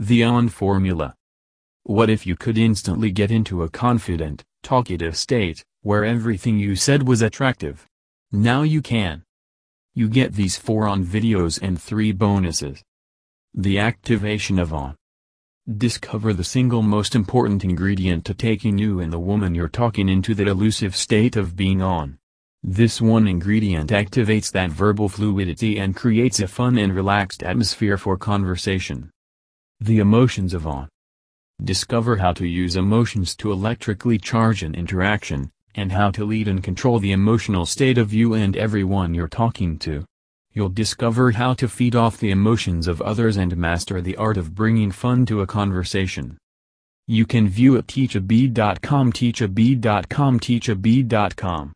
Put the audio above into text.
The ON formula. What if you could instantly get into a confident, talkative state, where everything you said was attractive? Now you can. You get these 4 ON videos and 3 bonuses. The activation of ON. Discover the single most important ingredient to taking you and the woman you're talking into that elusive state of being on. This one ingredient activates that verbal fluidity and creates a fun and relaxed atmosphere for conversation. The emotions of on. Discover how to use emotions to electrically charge an interaction, and how to lead and control the emotional state of you and everyone you're talking to. You'll discover how to feed off the emotions of others and master the art of bringing fun to a conversation. You can view at teachab.com teachab.com teachab.com